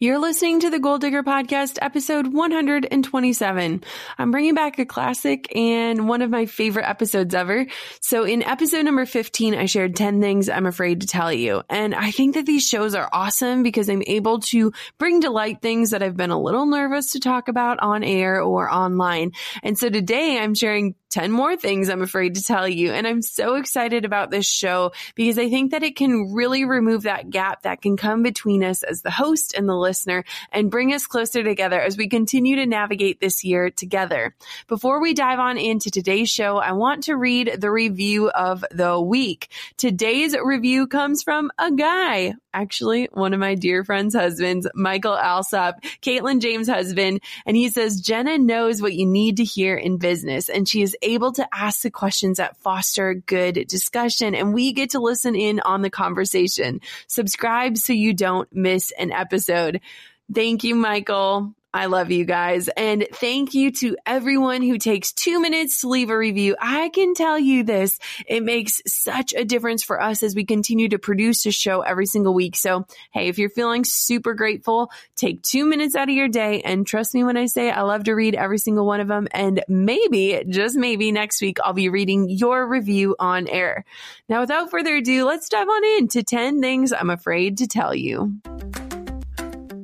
You're listening to the Goal Digger Podcast, episode 127. I'm bringing back a classic and one of my favorite episodes ever. So in episode number 15, I shared 10 things I'm afraid to tell you. And I think that these shows are awesome because I'm able to bring to light things that I've been a little nervous to talk about on air or online. And so today I'm sharing 10 more things I'm afraid to tell you. And I'm so excited about this show because I think that it can really remove that gap that can come between us as the host and the listener and bring us closer together as we continue to navigate this year together. Before we dive on into today's show, I want to read the review of the week. Today's review comes from a guy, actually one of my dear friend's husbands, Michael Alsop, Caitlin James' husband. And he says, Jenna knows what you need to hear in business and she is able to ask the questions that foster good discussion and we get to listen in on the conversation. Subscribe so you don't miss an episode. Thank you, Michael. I love you guys. And thank you to everyone who takes two minutes to leave a review. I can tell you this. It makes such a difference for us as we continue to produce a show every single week. So, hey, if you're feeling super grateful, take two minutes out of your day and trust me when I say I love to read every single one of them. And maybe, just maybe next week, I'll be reading your review on air. Now, without further ado, let's dive on into 10 things I'm afraid to tell you.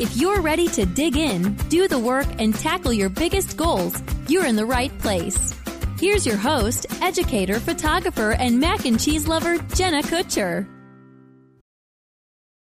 If you're ready to dig in, do the work, and tackle your biggest goals, you're in the right place. Here's your host, educator, photographer, and mac and cheese lover, Jenna Kutcher.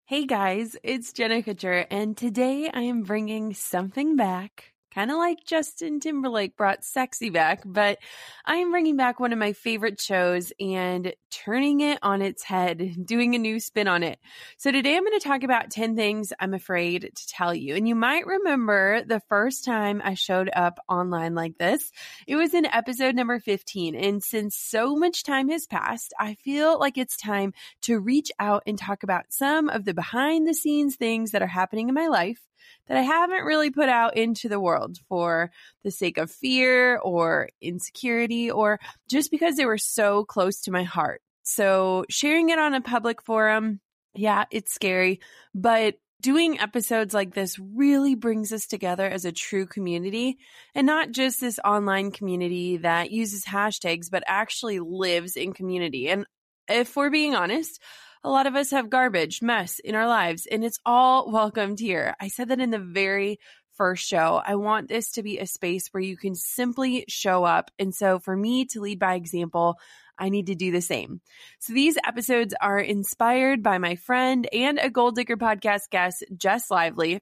Hey guys, it's Jenna Kutcher, and today I am bringing something back kind of like Justin Timberlake brought sexy back, but I am bringing back one of my favorite shows and turning it on its head, doing a new spin on it. So today I'm going to talk about 10 things I'm afraid to tell you. And you might remember the first time I showed up online like this, it was in episode number 15. And since so much time has passed, I feel like it's time to reach out and talk about some of the behind the scenes things that are happening in my life that I haven't really put out into the world for the sake of fear or insecurity or just because they were so close to my heart. So sharing it on a public forum, yeah, it's scary, but doing episodes like this really brings us together as a true community and not just this online community that uses hashtags, but actually lives in community. And if we're being honest, a lot of us have garbage, mess in our lives, and it's all welcomed here. I said that in the very first show. I want this to be a space where you can simply show up. And so for me to lead by example, I need to do the same. So these episodes are inspired by my friend and a Goal Digger podcast guest, Jess Lively.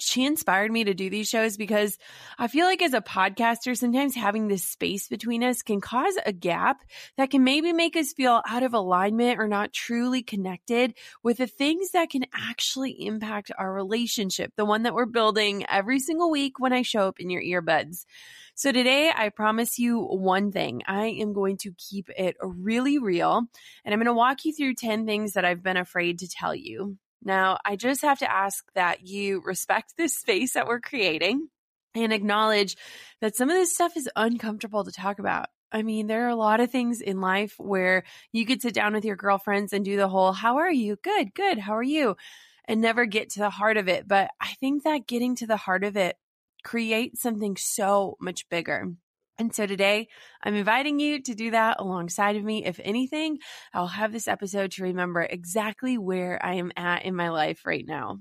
She inspired me to do these shows because I feel like as a podcaster, sometimes having this space between us can cause a gap that can maybe make us feel out of alignment or not truly connected with the things that can actually impact our relationship, the one that we're building every single week when I show up in your earbuds. So today I promise you one thing. I am going to keep it really real and I'm going to walk you through 10 things that I've been afraid to tell you. Now, I just have to ask that you respect this space that we're creating and acknowledge that some of this stuff is uncomfortable to talk about. I mean, there are a lot of things in life where you could sit down with your girlfriends and do the whole, How are you? Good, good. How are you? And never get to the heart of it. But I think that getting to the heart of it creates something so much bigger. And so today I'm inviting you to do that alongside of me. If anything, I'll have this episode to remember exactly where I am at in my life right now.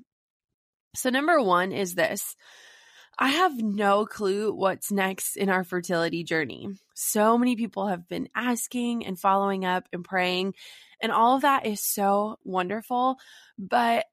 So number one is this. I have no clue what's next in our fertility journey. So many people have been asking and following up and praying, and all of that is so wonderful. But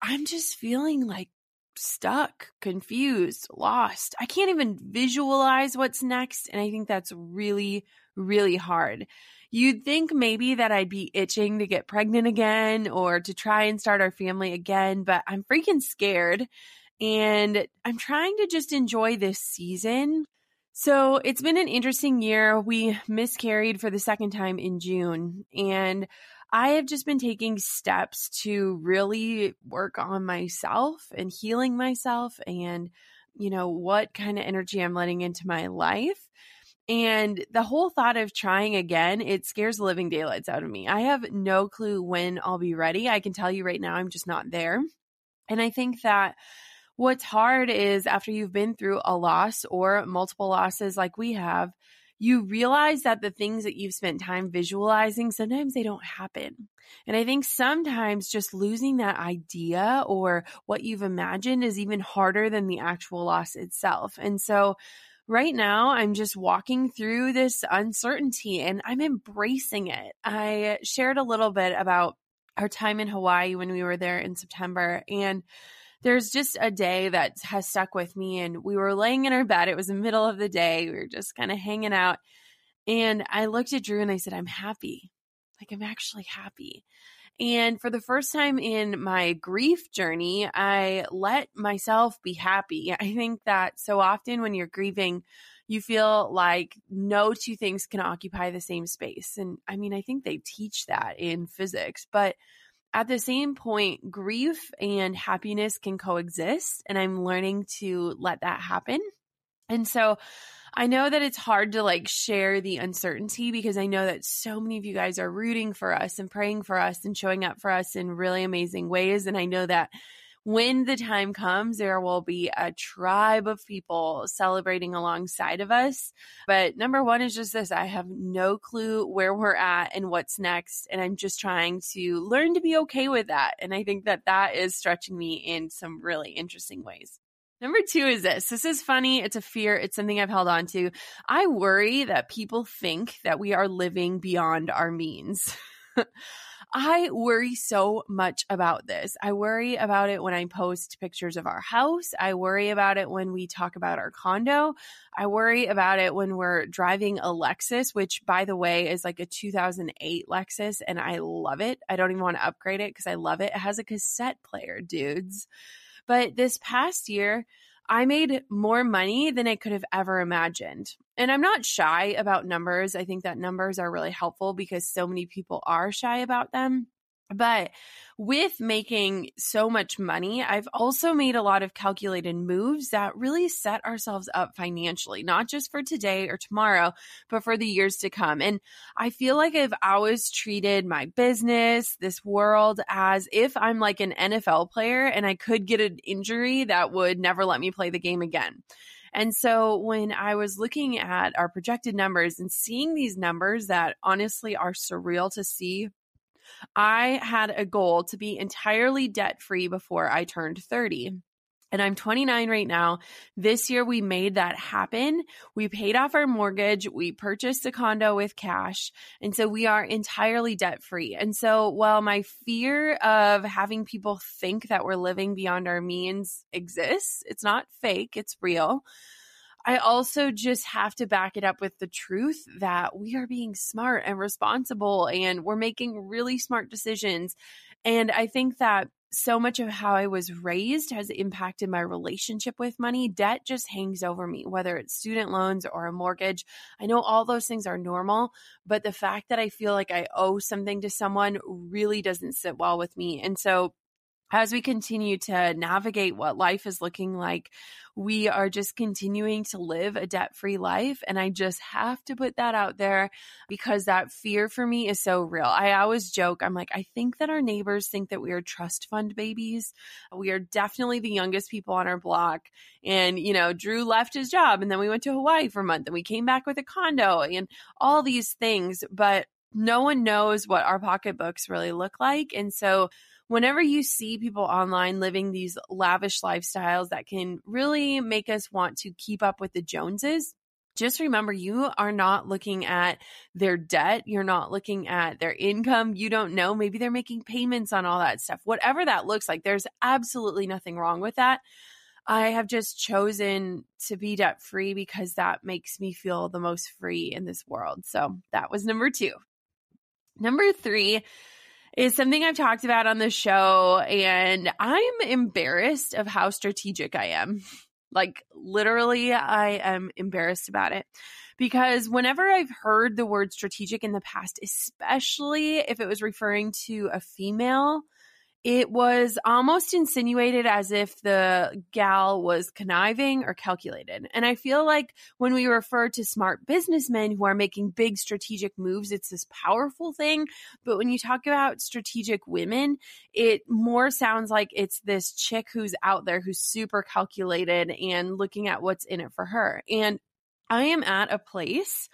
I'm just feeling like stuck, confused, lost. I can't even visualize what's next. And I think that's really, really hard. You'd think maybe that I'd be itching to get pregnant again or to try and start our family again, but I'm freaking scared. And I'm trying to just enjoy this season. So it's been an interesting year. We miscarried for the second time in June. And I have just been taking steps to really work on myself and healing myself and, you know, what kind of energy I'm letting into my life. And the whole thought of trying again, it scares the living daylights out of me. I have no clue when I'll be ready. I can tell you right now, I'm just not there. And I think that what's hard is after you've been through a loss or multiple losses like we have, you realize that the things that you've spent time visualizing, sometimes they don't happen. And I think sometimes just losing that idea or what you've imagined is even harder than the actual loss itself. And so, right now I'm just walking through this uncertainty and I'm embracing it. I shared a little bit about our time in Hawaii when we were there in September and there's just a day that has stuck with me. And we were laying in our bed. It was the middle of the day. We were just kind of hanging out. And I looked at Drew and I said, I'm happy. Like, I'm actually happy. And for the first time in my grief journey, I let myself be happy. I think that so often when you're grieving, you feel like no two things can occupy the same space. And I mean, I think they teach that in physics, but at the same point, grief and happiness can coexist, and I'm learning to let that happen. And so I know that it's hard to like share the uncertainty because I know that so many of you guys are rooting for us and praying for us and showing up for us in really amazing ways. And I know that when the time comes, there will be a tribe of people celebrating alongside of us. But number one is just this I have no clue where we're at and what's next. And I'm just trying to learn to be okay with that. And I think that that is stretching me in some really interesting ways. Number two is this. This is funny. It's a fear. It's something I've held on to. I worry that people think that we are living beyond our means. I worry so much about this. I worry about it when I post pictures of our house. I worry about it when we talk about our condo. I worry about it when we're driving a Lexus, which by the way is like a 2008 Lexus and I love it. I don't even want to upgrade it because I love it. It has a cassette player, dudes. But this past year, I made more money than I could have ever imagined. And I'm not shy about numbers. I think that numbers are really helpful because so many people are shy about them. But with making so much money, I've also made a lot of calculated moves that really set ourselves up financially, not just for today or tomorrow, but for the years to come. And I feel like I've always treated my business, this world, as if I'm like an NFL player and I could get an injury that would never let me play the game again. And so when I was looking at our projected numbers and seeing these numbers that honestly are surreal to see I had a goal to be entirely debt free before I turned 30. And I'm 29 right now. This year we made that happen. We paid off our mortgage. We purchased a condo with cash. And so we are entirely debt free. And so while my fear of having people think that we're living beyond our means exists, it's not fake, it's real. I also just have to back it up with the truth that we are being smart and responsible and we're making really smart decisions. And I think that so much of how I was raised has impacted my relationship with money. Debt just hangs over me, whether it's student loans or a mortgage. I know all those things are normal, but the fact that I feel like I owe something to someone really doesn't sit well with me. And so as we continue to navigate what life is looking like, we are just continuing to live a debt free life. And I just have to put that out there because that fear for me is so real. I always joke, I'm like, I think that our neighbors think that we are trust fund babies. We are definitely the youngest people on our block. And, you know, Drew left his job and then we went to Hawaii for a month and we came back with a condo and all these things. But no one knows what our pocketbooks really look like. And so, whenever you see people online living these lavish lifestyles that can really make us want to keep up with the Joneses, just remember you are not looking at their debt. You're not looking at their income. You don't know. Maybe they're making payments on all that stuff. Whatever that looks like, there's absolutely nothing wrong with that. I have just chosen to be debt free because that makes me feel the most free in this world. So that was number two. Number three, is something I've talked about on the show, and I'm embarrassed of how strategic I am. Like, literally, I am embarrassed about it because whenever I've heard the word strategic in the past, especially if it was referring to a female, it was almost insinuated as if the gal was conniving or calculated. And I feel like when we refer to smart businessmen who are making big strategic moves, it's this powerful thing. But when you talk about strategic women, it more sounds like it's this chick who's out there who's super calculated and looking at what's in it for her. And I am at a place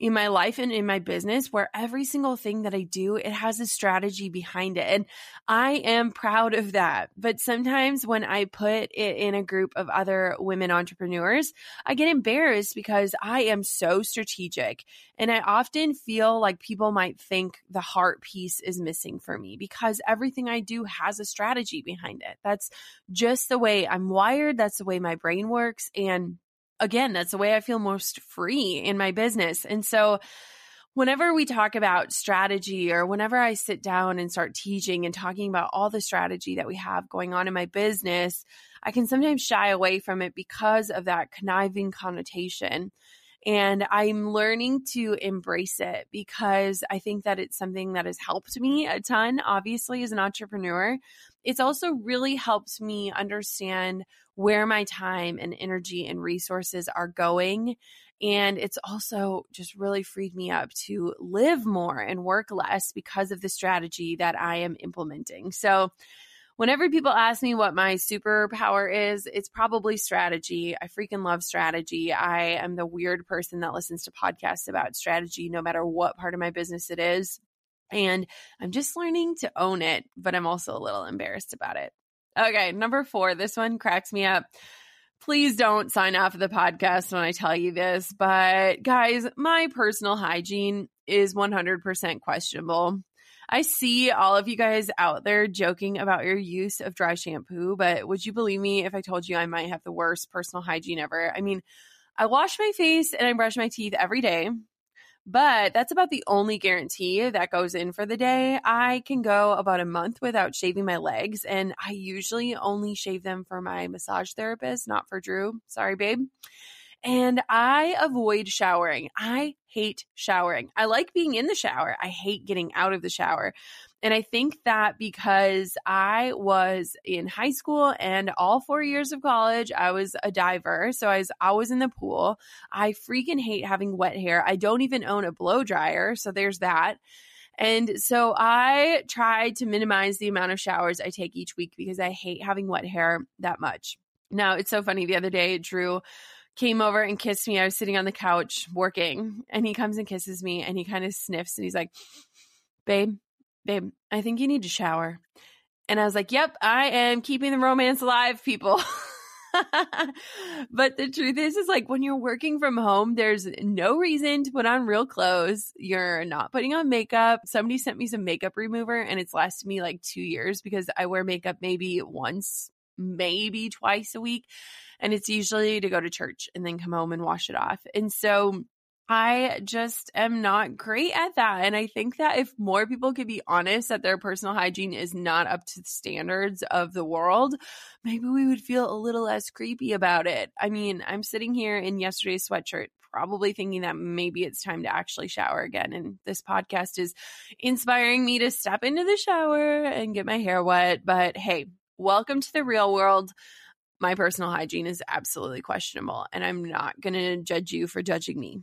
in my life and in my business where every single thing that I do, it has a strategy behind it. And I am proud of that. But sometimes when I put it in a group of other women entrepreneurs, I get embarrassed because I am so strategic. And I often feel like people might think the heart piece is missing for me because everything I do has a strategy behind it. That's just the way I'm wired. That's the way my brain works. And again, that's the way I feel most free in my business. And so, whenever we talk about strategy or whenever I sit down and start teaching and talking about all the strategy that we have going on in my business, I can sometimes shy away from it because of that conniving connotation. And I'm learning to embrace it because I think that it's something that has helped me a ton, obviously, as an entrepreneur. It's also really helped me understand where my time and energy and resources are going. And it's also just really freed me up to live more and work less because of the strategy that I am implementing. So, whenever people ask me what my superpower is, it's probably strategy. I freaking love strategy. I am the weird person that listens to podcasts about strategy, no matter what part of my business it is. And I'm just learning to own it, but I'm also a little embarrassed about it. Okay, number four. This one cracks me up. Please don't sign off of the podcast when I tell you this, but guys, my personal hygiene is 100% questionable. I see all of you guys out there joking about your use of dry shampoo, but would you believe me if I told you I might have the worst personal hygiene ever? I mean, I wash my face and I brush my teeth every day, but that's about the only guarantee that goes in for the day. I can go about a month without shaving my legs, and I usually only shave them for my massage therapist, not for Drew. Sorry, babe. And I avoid showering. I hate showering. I like being in the shower. I hate getting out of the shower. And I think that because I was in high school and all four years of college, I was a diver. So I was always in the pool. I freaking hate having wet hair. I don't even own a blow dryer. So there's that. And so I tried to minimize the amount of showers I take each week because I hate having wet hair that much. Now, it's so funny. The other day, Drew came over and kissed me. I was sitting on the couch working, and he comes and kisses me, and he kind of sniffs, and he's like, "Babe, babe, I think you need to shower." And I was like, "Yep, I am keeping the romance alive, people." but the truth is, is like when you're working from home, there's no reason to put on real clothes. You're not putting on makeup. Somebody sent me some makeup remover and it's lasted me like two years because I wear makeup maybe once, maybe twice a week. And it's usually to go to church and then come home and wash it off. And so I just am not great at that. And I think that if more people could be honest that their personal hygiene is not up to the standards of the world, maybe we would feel a little less creepy about it. I mean, I'm sitting here in yesterday's sweatshirt, probably thinking that maybe it's time to actually shower again. And this podcast is inspiring me to step into the shower and get my hair wet. But hey, welcome to the real world my personal hygiene is absolutely questionable, and I'm not going to judge you for judging me.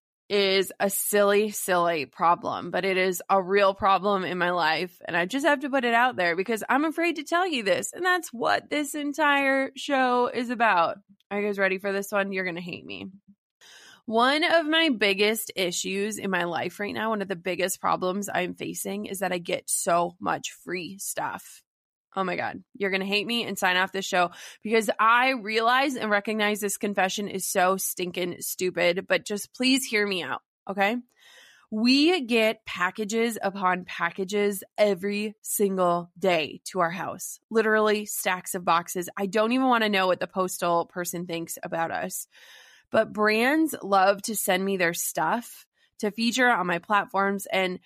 is a silly, silly problem, but it is a real problem in my life. And I just have to put it out there because I'm afraid to tell you this. And that's what this entire show is about. Are you guys ready for this one? You're going to hate me. One of my biggest issues in my life right now, one of the biggest problems I'm facing is that I get so much free stuff. Oh my God, you're going to hate me and sign off this show because I realize and recognize this confession is so stinking stupid, but just please hear me out. Okay. We get packages upon packages every single day to our house, literally stacks of boxes. I don't even want to know what the postal person thinks about us, but brands love to send me their stuff to feature on my platforms. And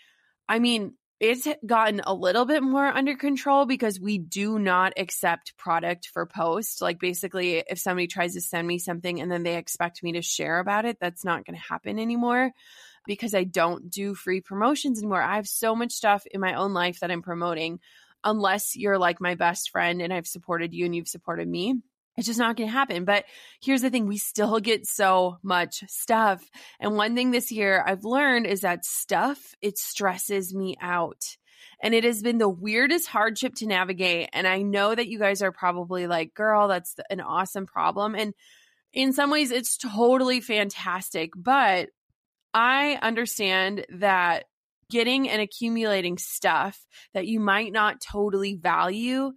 I mean, it's gotten a little bit more under control because we do not accept product for post. Like basically, if somebody tries to send me something and then they expect me to share about it, that's not going to happen anymore because I don't do free promotions anymore. I have so much stuff in my own life that I'm promoting. Unless you're like my best friend and I've supported you and you've supported me, It's just not going to happen. But here's the thing we still get so much stuff. And one thing this year I've learned is that stuff, it stresses me out. And it has been the weirdest hardship to navigate. And I know that you guys are probably like, girl, that's an awesome problem. And in some ways, it's totally fantastic. But I understand that getting and accumulating stuff that you might not totally value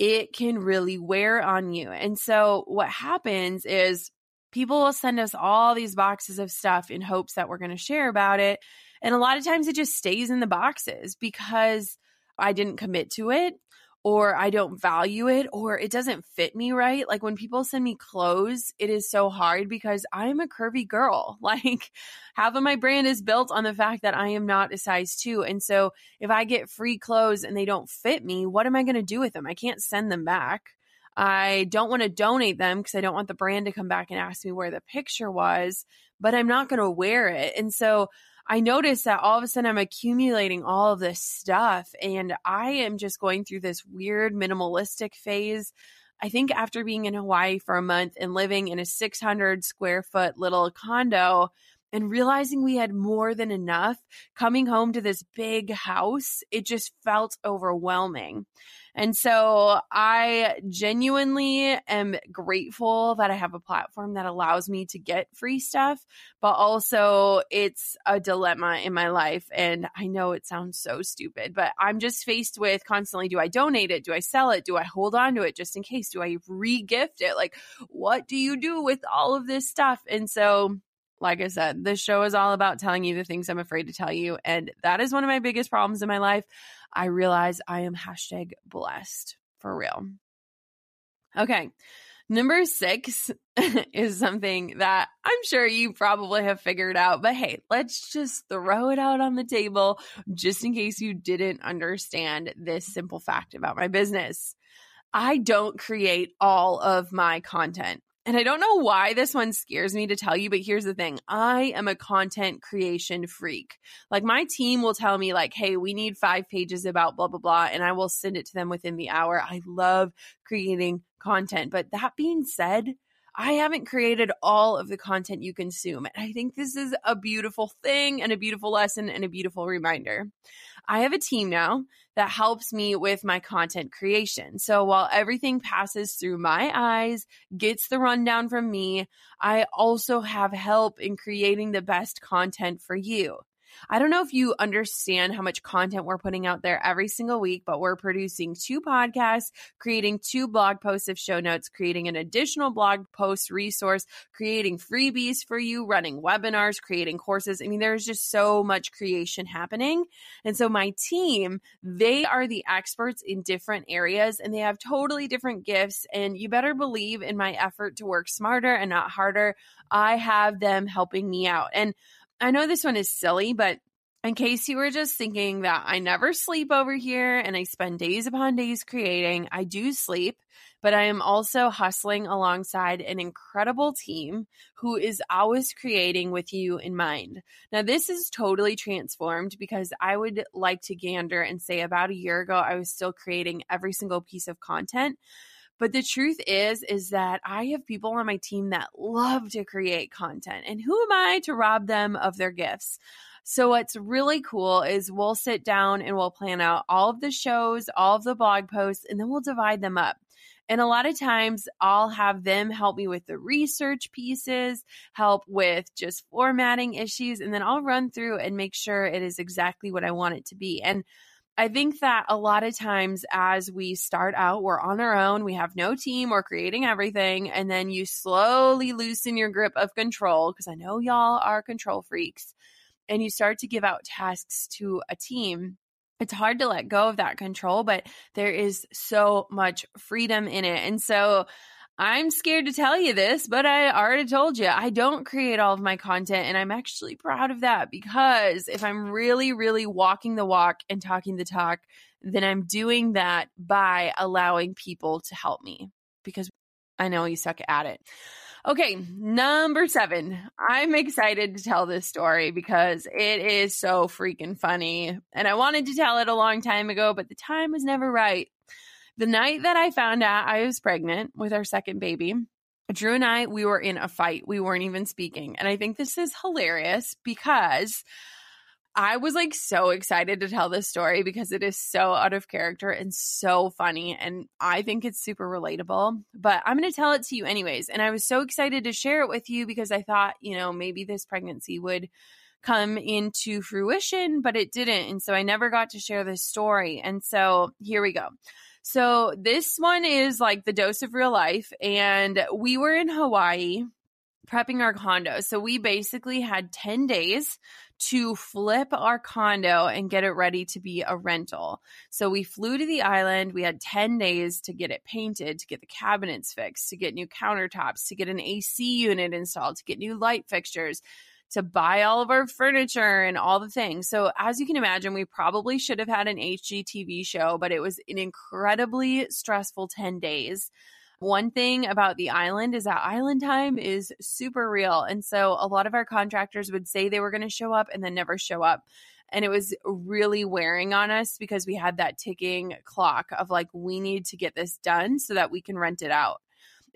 it can really wear on you. And so what happens is people will send us all these boxes of stuff in hopes that we're going to share about it. And a lot of times it just stays in the boxes because I didn't commit to it or I don't value it or it doesn't fit me right. Like when people send me clothes, it is so hard because I'm a curvy girl. Like half of my brand is built on the fact that I am not a size two. And so if I get free clothes and they don't fit me, what am I going to do with them? I can't send them back. I don't want to donate them because I don't want the brand to come back and ask me where the picture was, but I'm not going to wear it. And so I noticed that all of a sudden I'm accumulating all of this stuff and I am just going through this weird minimalistic phase. I think after being in Hawaii for a month and living in a 600 square foot little condo, and realizing we had more than enough coming home to this big house, it just felt overwhelming. And so I genuinely am grateful that I have a platform that allows me to get free stuff, but also it's a dilemma in my life. And I know it sounds so stupid, but I'm just faced with constantly do I donate it? Do I sell it? Do I hold on to it just in case? Do I re gift it? Like, what do you do with all of this stuff? And so like I said, this show is all about telling you the things I'm afraid to tell you. And that is one of my biggest problems in my life. I realize I am hashtag blessed for real. Okay. Number six is something that I'm sure you probably have figured out, but hey, let's just throw it out on the table just in case you didn't understand this simple fact about my business. I don't create all of my content. And I don't know why this one scares me to tell you, but here's the thing. I am a content creation freak. Like my team will tell me like, Hey, we need five pages about blah, blah, blah. And I will send it to them within the hour. I love creating content. But that being said, I haven't created all of the content you consume. And I think this is a beautiful thing and a beautiful lesson and a beautiful reminder. I have a team now that helps me with my content creation. So while everything passes through my eyes, gets the rundown from me, I also have help in creating the best content for you. I don't know if you understand how much content we're putting out there every single week, but we're producing two podcasts, creating two blog posts of show notes, creating an additional blog post resource, creating freebies for you, running webinars, creating courses. I mean, there's just so much creation happening. And so my team, they are the experts in different areas and they have totally different gifts. And you better believe in my effort to work smarter and not harder. I have them helping me out. And I know this one is silly, but in case you were just thinking that I never sleep over here and I spend days upon days creating, I do sleep, but I am also hustling alongside an incredible team who is always creating with you in mind. Now, this is totally transformed because I would like to gander and say about a year ago, I was still creating every single piece of content. But the truth is, is that I have people on my team that love to create content. And who am I to rob them of their gifts? So what's really cool is we'll sit down and we'll plan out all of the shows, all of the blog posts, and then we'll divide them up. And a lot of times I'll have them help me with the research pieces, help with just formatting issues, and then I'll run through and make sure it is exactly what I want it to be. And I think that a lot of times as we start out, we're on our own, we have no team, we're creating everything, and then you slowly loosen your grip of control because I know y'all are control freaks, and you start to give out tasks to a team. It's hard to let go of that control, but there is so much freedom in it. And so I'm scared to tell you this, but I already told you I don't create all of my content. And I'm actually proud of that because if I'm really, really walking the walk and talking the talk, then I'm doing that by allowing people to help me because I know you suck at it. Okay, number seven. I'm excited to tell this story because it is so freaking funny. And I wanted to tell it a long time ago, but the time was never right. The night that I found out I was pregnant with our second baby, Drew and I, we were in a fight. We weren't even speaking. And I think this is hilarious because I was like so excited to tell this story because it is so out of character and so funny. And I think it's super relatable. But I'm going to tell it to you anyways. And I was so excited to share it with you because I thought, you know, maybe this pregnancy would come into fruition, but it didn't. And so I never got to share this story. And so here we go. So this one is like the dose of real life. And we were in Hawaii prepping our condo. So we basically had 10 days to flip our condo and get it ready to be a rental. So we flew to the island. We had 10 days to get it painted, to get the cabinets fixed, to get new countertops, to get an AC unit installed, to get new light fixtures, to buy all of our furniture and all the things. So, as you can imagine, we probably should have had an HGTV show, but it was an incredibly stressful 10 days. One thing about the island is that island time is super real. And so a lot of our contractors would say they were going to show up and then never show up. And it was really wearing on us because we had that ticking clock of like, we need to get this done so that we can rent it out.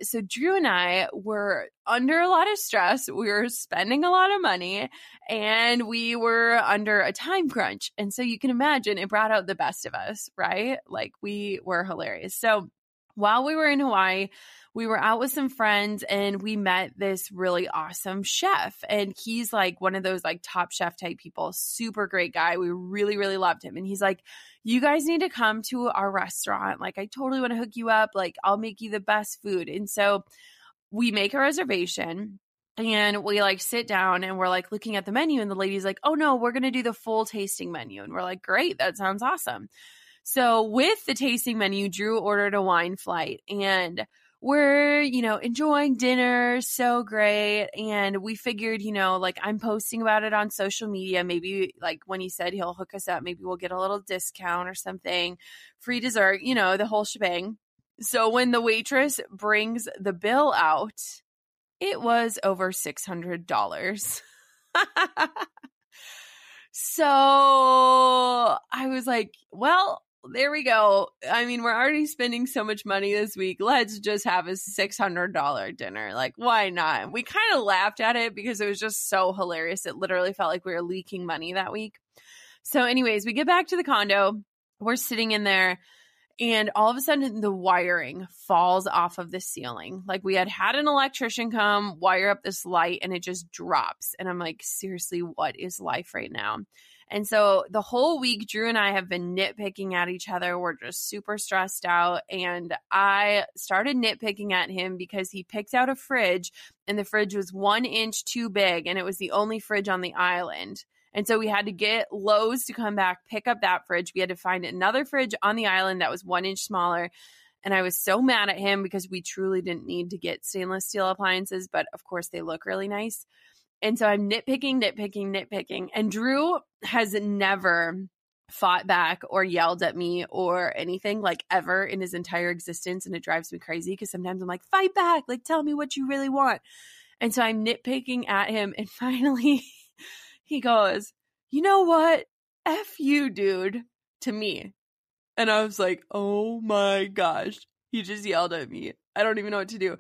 So Drew and I were under a lot of stress. We were spending a lot of money and we were under a time crunch. And so you can imagine it brought out the best of us, right? Like we were hilarious. So while we were in Hawaii, we were out with some friends and we met this really awesome chef. And he's like one of those like top chef type people, super great guy. We really, really loved him. And he's like, You guys need to come to our restaurant. Like, I totally want to hook you up. Like, I'll make you the best food. And so we make a reservation and we like sit down and we're like looking at the menu and the lady's like oh no we're going to do the full tasting menu and we're like great that sounds awesome so with the tasting menu, Drew ordered a wine flight and we're, you know, enjoying dinner, so great. And we figured, you know, like I'm posting about it on social media. Maybe like when he said he'll hook us up, maybe we'll get a little discount or something, free dessert, you know, the whole shebang. So when the waitress brings the bill out, it was over $600. so I was like, well, there we go. I mean, we're already spending so much money this week. Let's just have a $600 dinner. Like, why not? We kind of laughed at it because it was just so hilarious. It literally felt like we were leaking money that week. So, anyways, we get back to the condo. We're sitting in there, and all of a sudden, the wiring falls off of the ceiling. Like, we had had an electrician come wire up this light, and it just drops. And I'm like, seriously, what is life right now? And so the whole week, Drew and I have been nitpicking at each other. We're just super stressed out. And I started nitpicking at him because he picked out a fridge and the fridge was one inch too big and it was the only fridge on the island. And so we had to get Lowe's to come back, pick up that fridge. We had to find another fridge on the island that was one inch smaller. And I was so mad at him because we truly didn't need to get stainless steel appliances, but of course they look really nice. And so I'm nitpicking, nitpicking, nitpicking. And Drew has never fought back or yelled at me or anything like ever in his entire existence. And it drives me crazy because sometimes I'm like, fight back, like tell me what you really want. And so I'm nitpicking at him. And finally he goes, you know what? F you, dude, to me. And I was like, oh my gosh. He just yelled at me. I don't even know what to do.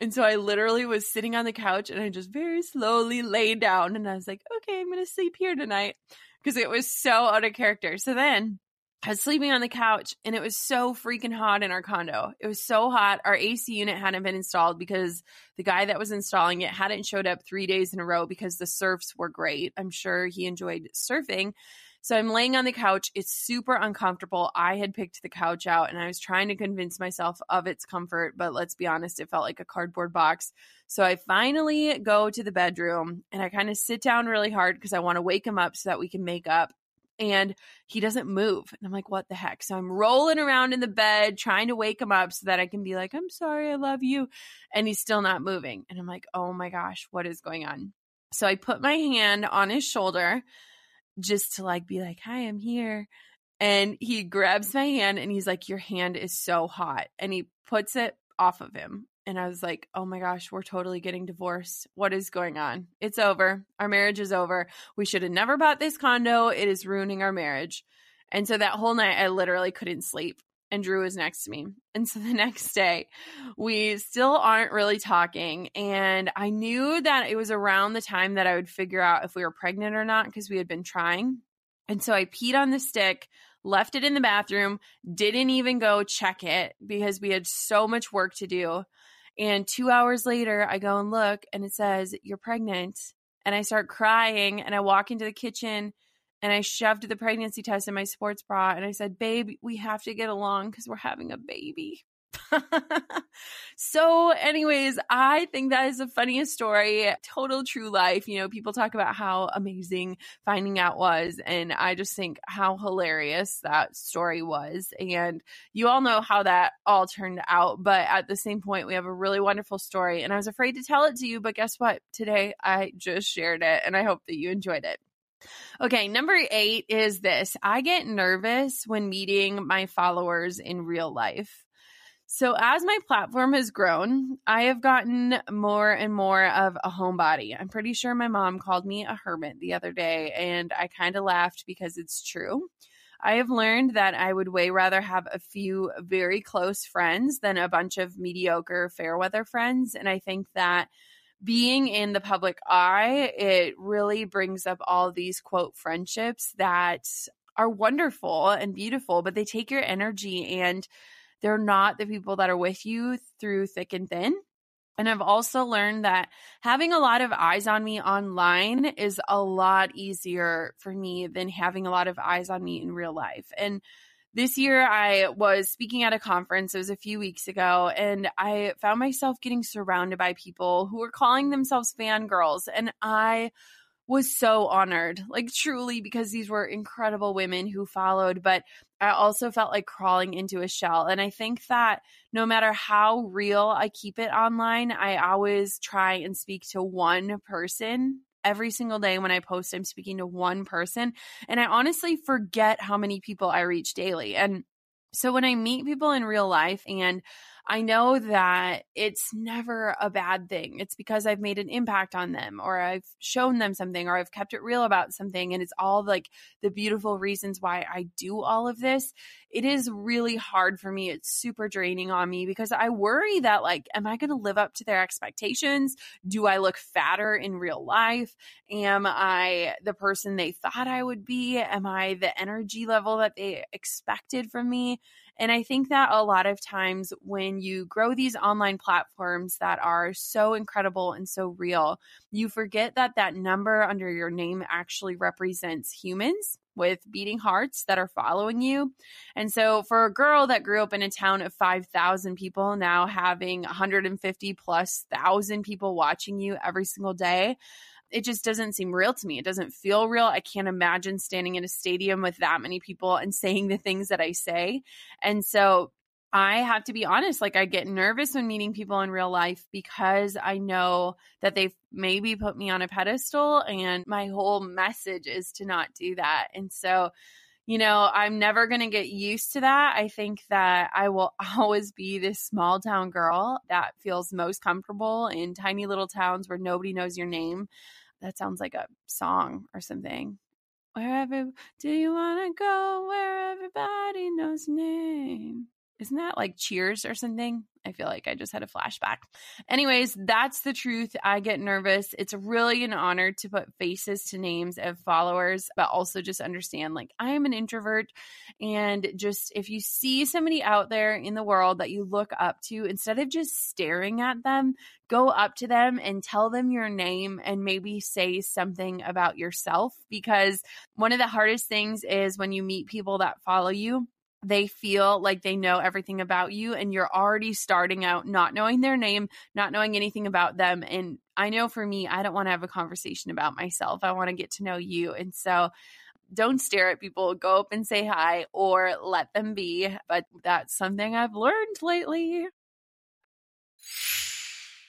And so I literally was sitting on the couch and I just very slowly laid down and I was like, okay, I'm going to sleep here tonight because it was so out of character. So then I was sleeping on the couch and it was so freaking hot in our condo. It was so hot. Our AC unit hadn't been installed because the guy that was installing it hadn't showed up three days in a row because the surfs were great. I'm sure he enjoyed surfing. So I'm laying on the couch. It's super uncomfortable. I had picked the couch out and I was trying to convince myself of its comfort, but let's be honest, it felt like a cardboard box. So I finally go to the bedroom and I kind of sit down really hard because I want to wake him up so that we can make up. And he doesn't move. And I'm like, what the heck? So I'm rolling around in the bed trying to wake him up so that I can be like, I'm sorry, I love you. And he's still not moving. And I'm like, oh my gosh, what is going on? So I put my hand on his shoulder just to like be like, hi, I'm here. And he grabs my hand and he's like, your hand is so hot. And he puts it off of him. And I was like, oh my gosh, we're totally getting divorced. What is going on? It's over. Our marriage is over. We should have never bought this condo. It is ruining our marriage. And so that whole night, I literally couldn't sleep. And Drew was next to me. And so the next day, we still aren't really talking. And I knew that it was around the time that I would figure out if we were pregnant or not because we had been trying. And so I peed on the stick, left it in the bathroom, didn't even go check it because we had so much work to do. And two hours later, I go and look and it says, You're pregnant. And I start crying and I walk into the kitchen and I shoved the pregnancy test in my sports bra and I said, Babe, we have to get along because we're having a baby. so, anyways, I think that is the funniest story. Total true life. You know, people talk about how amazing finding out was, and I just think how hilarious that story was. And you all know how that all turned out. But at the same point, we have a really wonderful story, and I was afraid to tell it to you. But guess what? Today, I just shared it, and I hope that you enjoyed it. Okay, number eight is this I get nervous when meeting my followers in real life. So, as my platform has grown, I have gotten more and more of a homebody. I'm pretty sure my mom called me a hermit the other day, and I kind of laughed because it's true. I have learned that I would way rather have a few very close friends than a bunch of mediocre fair weather friends. And I think that being in the public eye, it really brings up all these quote friendships that are wonderful and beautiful, but they take your energy and they're not the people that are with you through thick and thin. And I've also learned that having a lot of eyes on me online is a lot easier for me than having a lot of eyes on me in real life. And this year I was speaking at a conference. It was a few weeks ago, and I found myself getting surrounded by people who were calling themselves fangirls. And I was so honored, like truly, because these were incredible women who followed. But I also felt like crawling into a shell. And I think that no matter how real I keep it online, I always try and speak to one person. Every single day when I post, I'm speaking to one person. And I honestly forget how many people I reach daily. And so when I meet people in real life and I know that it's never a bad thing. It's because I've made an impact on them or I've shown them something or I've kept it real about something. And it's all like the beautiful reasons why I do all of this. It is really hard for me. It's super draining on me because I worry that, like, am I going to live up to their expectations? Do I look fatter in real life? Am I the person they thought I would be? Am I the energy level that they expected from me? And I think that a lot of times when you grow these online platforms that are so incredible and so real, you forget that that number under your name actually represents humans with beating hearts that are following you. And so for a girl that grew up in a town of 5,000 people now having 150 plus thousand people watching you every single day, it just doesn't seem real to me. It doesn't feel real. I can't imagine standing in a stadium with that many people and saying the things that I say. And so I have to be honest, like I get nervous when meeting people in real life because I know that they've maybe put me on a pedestal and my whole message is to not do that. And so, you know, I'm never going to get used to that. I think that I will always be this small town girl that feels most comfortable in tiny little towns where nobody knows your name. That sounds like a song or something. Wherever do you want to go where everybody knows name? Isn't that like cheers or something? I feel like I just had a flashback. Anyways, that's the truth. I get nervous. It's really an honor to put faces to names of followers, but also just understand like I am an introvert. And just if you see somebody out there in the world that you look up to, instead of just staring at them, go up to them and tell them your name and maybe say something about yourself. Because one of the hardest things is when you meet people that follow you they feel like they know everything about you and you're already starting out not knowing their name, not knowing anything about them. And I know for me, I don't want to have a conversation about myself. I want to get to know you. And so don't stare at people, go up and say hi or let them be. But that's something I've learned lately.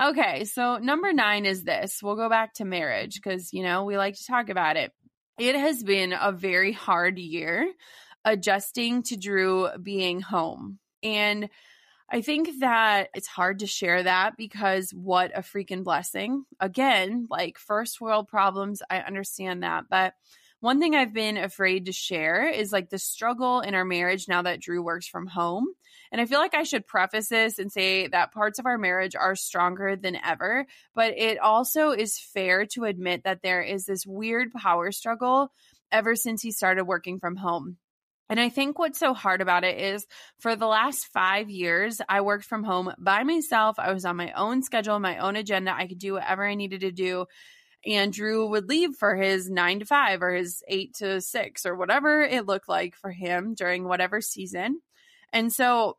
Okay, so number nine is this. We'll go back to marriage because, you know, we like to talk about it. It has been a very hard year adjusting to Drew being home. And I think that it's hard to share that because what a freaking blessing. Again, like first world problems, I understand that. But one thing I've been afraid to share is like the struggle in our marriage now that Drew works from home and I feel like I should preface this and say that parts of our marriage are stronger than ever, but it also is fair to admit that there is this weird power struggle ever since he started working from home. And I think what's so hard about it is for the last five years, I worked from home by myself. I was on my own schedule, my own agenda. I could do whatever I needed to do. And Drew would leave for his nine to five or his eight to six or whatever it looked like for him during whatever season. And so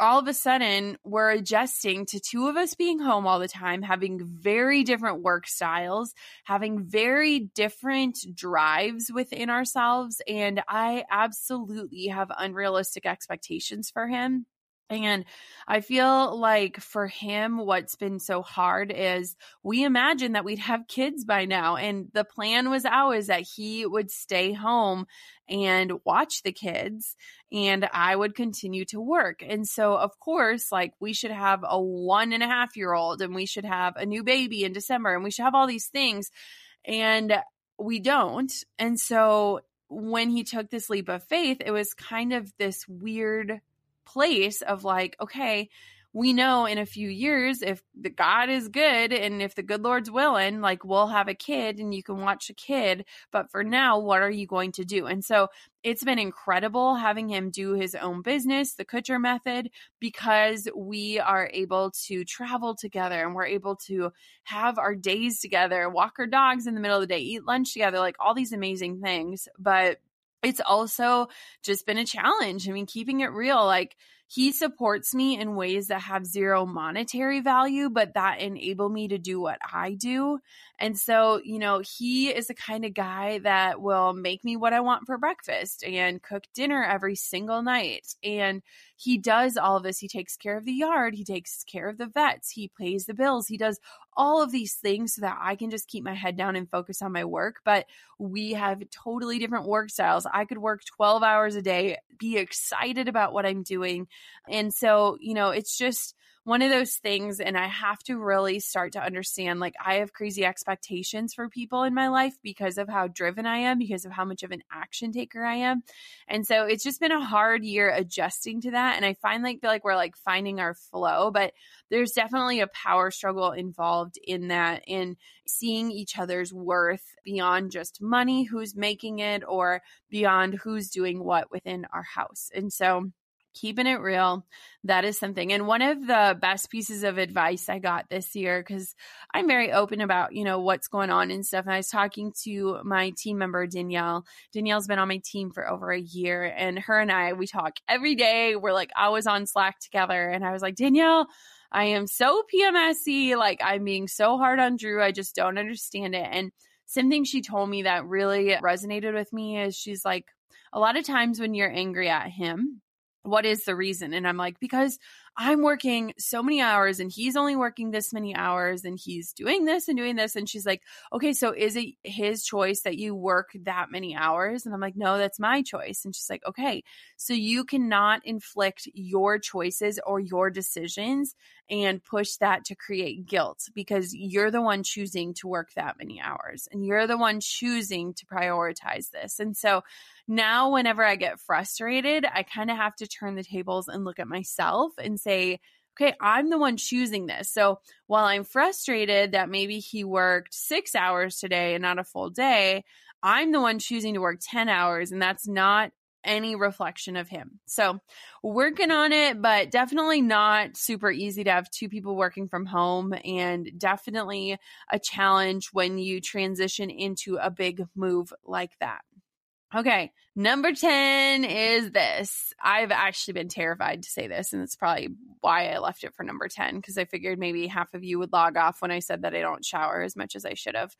all of a sudden, we're adjusting to two of us being home all the time, having very different work styles, having very different drives within ourselves. And I absolutely have unrealistic expectations for him. And I feel like for him, what's been so hard is we imagined that we'd have kids by now. And the plan was always that he would stay home and watch the kids and I would continue to work. And so, of course, like we should have a one and a half year old and we should have a new baby in December and we should have all these things. And we don't. And so, when he took this leap of faith, it was kind of this weird place of like, okay, we know in a few years if the God is good and if the good Lord's willing, like we'll have a kid and you can watch a kid. But for now, what are you going to do? And so it's been incredible having him do his own business, the Kutcher method, because we are able to travel together and we're able to have our days together, walk our dogs in the middle of the day, eat lunch together, like all these amazing things. But it's also just been a challenge. I mean, keeping it real, like he supports me in ways that have zero monetary value, but that enable me to do what I do. And so, you know, he is the kind of guy that will make me what I want for breakfast and cook dinner every single night. And he does all of this. He takes care of the yard, he takes care of the vets, he pays the bills, he does all of these things so that I can just keep my head down and focus on my work. But we have totally different work styles. I could work 12 hours a day, be excited about what I'm doing. And so, you know, it's just, one of those things and I have to really start to understand like I have crazy expectations for people in my life because of how driven I am, because of how much of an action taker I am. And so it's just been a hard year adjusting to that and I find like feel like we're like finding our flow, but there's definitely a power struggle involved in that in seeing each other's worth beyond just money, who's making it or beyond who's doing what within our house. And so keeping it real that is something. And one of the best pieces of advice i got this year because i'm very open about you know what's going on and stuff and i was talking to my team member danielle. Danielle's been on my team for over a year and her and i we talk every day. We're like always on slack together and i was like danielle i am so pmsy like i'm being so hard on drew i just don't understand it. And something she told me that really resonated with me is she's like a lot of times when you're angry at him what is the reason? And I'm like, because I'm working so many hours and he's only working this many hours and he's doing this and doing this. And she's like, okay, so is it his choice that you work that many hours? And I'm like, no, that's my choice. And she's like, okay, so you cannot inflict your choices or your decisions and push that to create guilt because you're the one choosing to work that many hours and you're the one choosing to prioritize this. And so now, whenever I get frustrated, I kind of have to turn the tables and look at myself and say, okay, I'm the one choosing this. So while I'm frustrated that maybe he worked six hours today and not a full day, I'm the one choosing to work 10 hours, and that's not any reflection of him. So, working on it, but definitely not super easy to have two people working from home and definitely a challenge when you transition into a big move like that. Okay, number 10 is this. I've actually been terrified to say this, and it's probably why I left it for number 10 because I figured maybe half of you would log off when I said that I don't shower as much as I should have.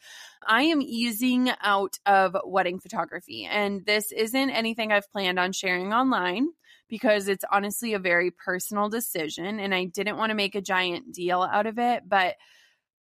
I am easing out of wedding photography, and this isn't anything I've planned on sharing online because it's honestly a very personal decision, and I didn't want to make a giant deal out of it, but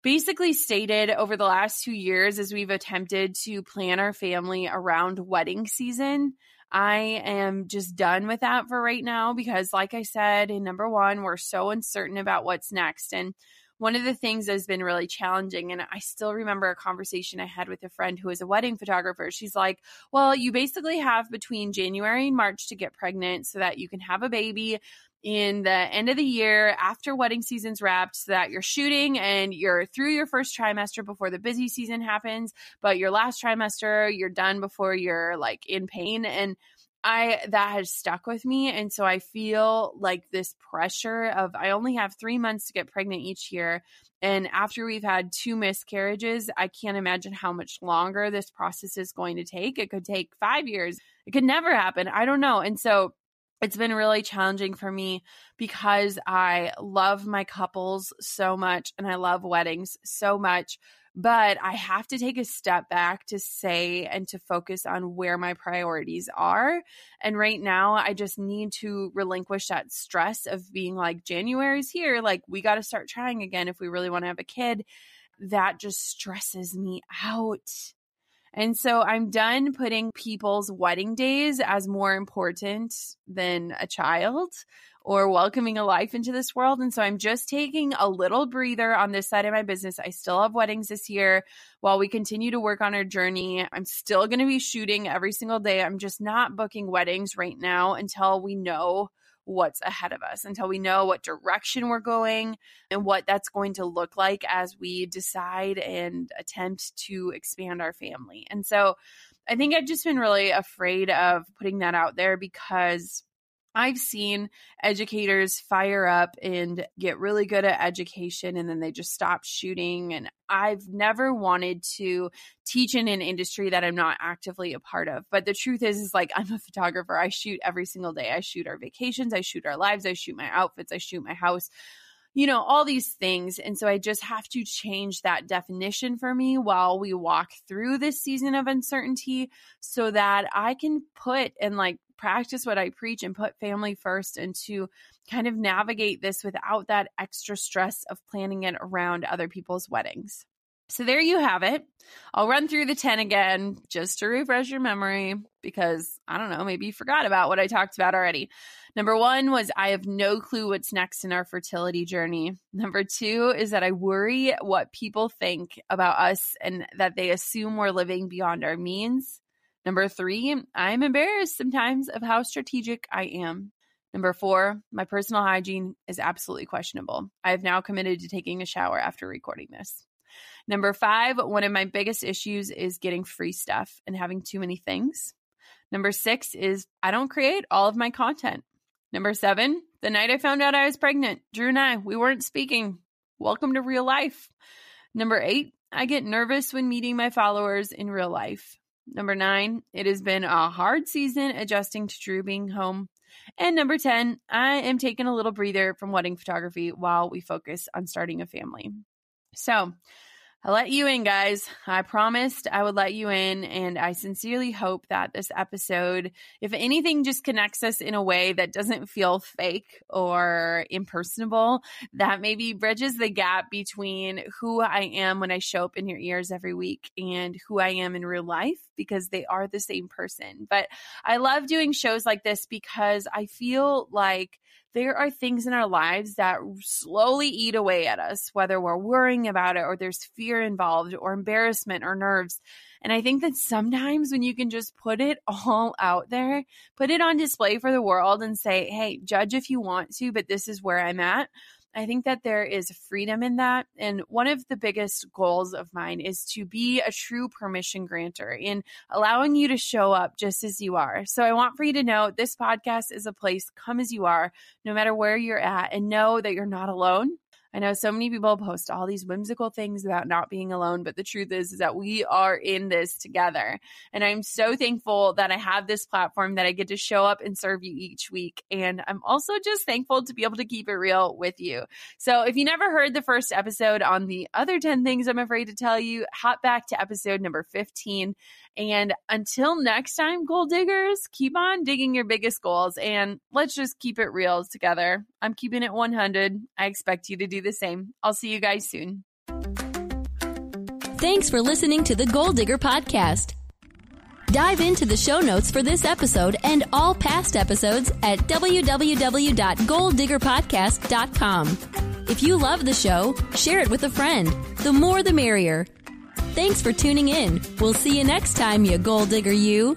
basically stated over the last two years as we've attempted to plan our family around wedding season. I am just done with that for right now because, like I said, in number one, we're so uncertain about what's next. And one of the things that has been really challenging, and I still remember a conversation I had with a friend who is a wedding photographer. She's like, Well, you basically have between January and March to get pregnant so that you can have a baby in the end of the year after wedding season's wrapped so that you're shooting and you're through your first trimester before the busy season happens but your last trimester you're done before you're like in pain. And I that has stuck with me. And so I feel like this pressure of I only have 3 months to get pregnant each year. And after we've had two miscarriages I can't imagine how much longer this process is going to take. It could take 5 years. It could never happen. I don't know. And so it's been really challenging for me because I love my couples so much and I love weddings so much. But I have to take a step back to say and to focus on where my priorities are. And right now, I just need to relinquish that stress of being like, January's here. Like, we got to start trying again if we really want to have a kid. That just stresses me out. And so I'm done putting people's wedding days as more important than a child or welcoming a life into this world. And so I'm just taking a little breather on this side of my business. I still have weddings this year while we continue to work on our journey. I'm still going to be shooting every single day. I'm just not booking weddings right now until we know what's ahead of us until we know what direction we're going and what that's going to look like as we decide and attempt to expand our family. And so I think I've just been really afraid of putting that out there because I've seen educators fire up and get really good at education and then they just stop shooting. And I've never wanted to teach in an industry that I'm not actively a part of. But the truth is, is like I'm a photographer. I shoot every single day. I shoot our vacations, I shoot our lives, I shoot my outfits, I shoot my house you know, all these things. And so I just have to change that definition for me while we walk through this season of uncertainty so that I can put and like practice what I preach and put family first and to kind of navigate this without that extra stress of planning it around other people's weddings. So there you have it. I'll run through the 10 again just to refresh your memory because I don't know, maybe you forgot about what I talked about already. Number one was I have no clue what's next in our fertility journey. Number two is that I worry what people think about us and that they assume we're living beyond our means. Number three, I'm embarrassed sometimes of how strategic I am. Number four, my personal hygiene is absolutely questionable. I have now committed to taking a shower after recording this. Number five, one of my biggest issues is getting free stuff and having too many things. Number six is I don't create all of my content. Number seven, the night I found out I was pregnant, Drew and I, we weren't speaking. Welcome to real life. Number eight, I get nervous when meeting my followers in real life. Number nine, it has been a hard season adjusting to Drew being home. And number 10, I am taking a little breather from wedding photography while we focus on starting a family. So, I let you in, guys. I promised I would let you in, and I sincerely hope that this episode, if anything, just connects us in a way that doesn't feel fake or impersonable, that maybe bridges the gap between who I am when I show up in your ears every week and who I am in real life because they are the same person. But I love doing shows like this because I feel like there are things in our lives that slowly eat away at us, whether we're worrying about it or there's fear involved or embarrassment or nerves. And I think that sometimes when you can just put it all out there, put it on display for the world and say, hey, judge if you want to, but this is where I'm at. I think that there is freedom in that. And one of the biggest goals of mine is to be a true permission granter in allowing you to show up just as you are. So I want for you to know this podcast is a place, come as you are, no matter where you're at, and know that you're not alone. I know so many people post all these whimsical things about not being alone, but the truth is, is that we are in this together. And I'm so thankful that I have this platform that I get to show up and serve you each week. And I'm also just thankful to be able to keep it real with you. So if you never heard the first episode on the other 10 things I'm afraid to tell you, hop back to episode number 15 and until next time, goal diggers, keep on digging your biggest goals and let's just keep it real together. I'm keeping it 100. I expect you to do the same. I'll see you guys soon. Thanks for listening to the Goal Digger Podcast. Dive into the show notes for this episode and all past episodes at www.goaldiggerpodcast.com. If you love the show, share it with a friend. The more the merrier. Thanks for tuning in. We'll see you next time, you goal digger, you.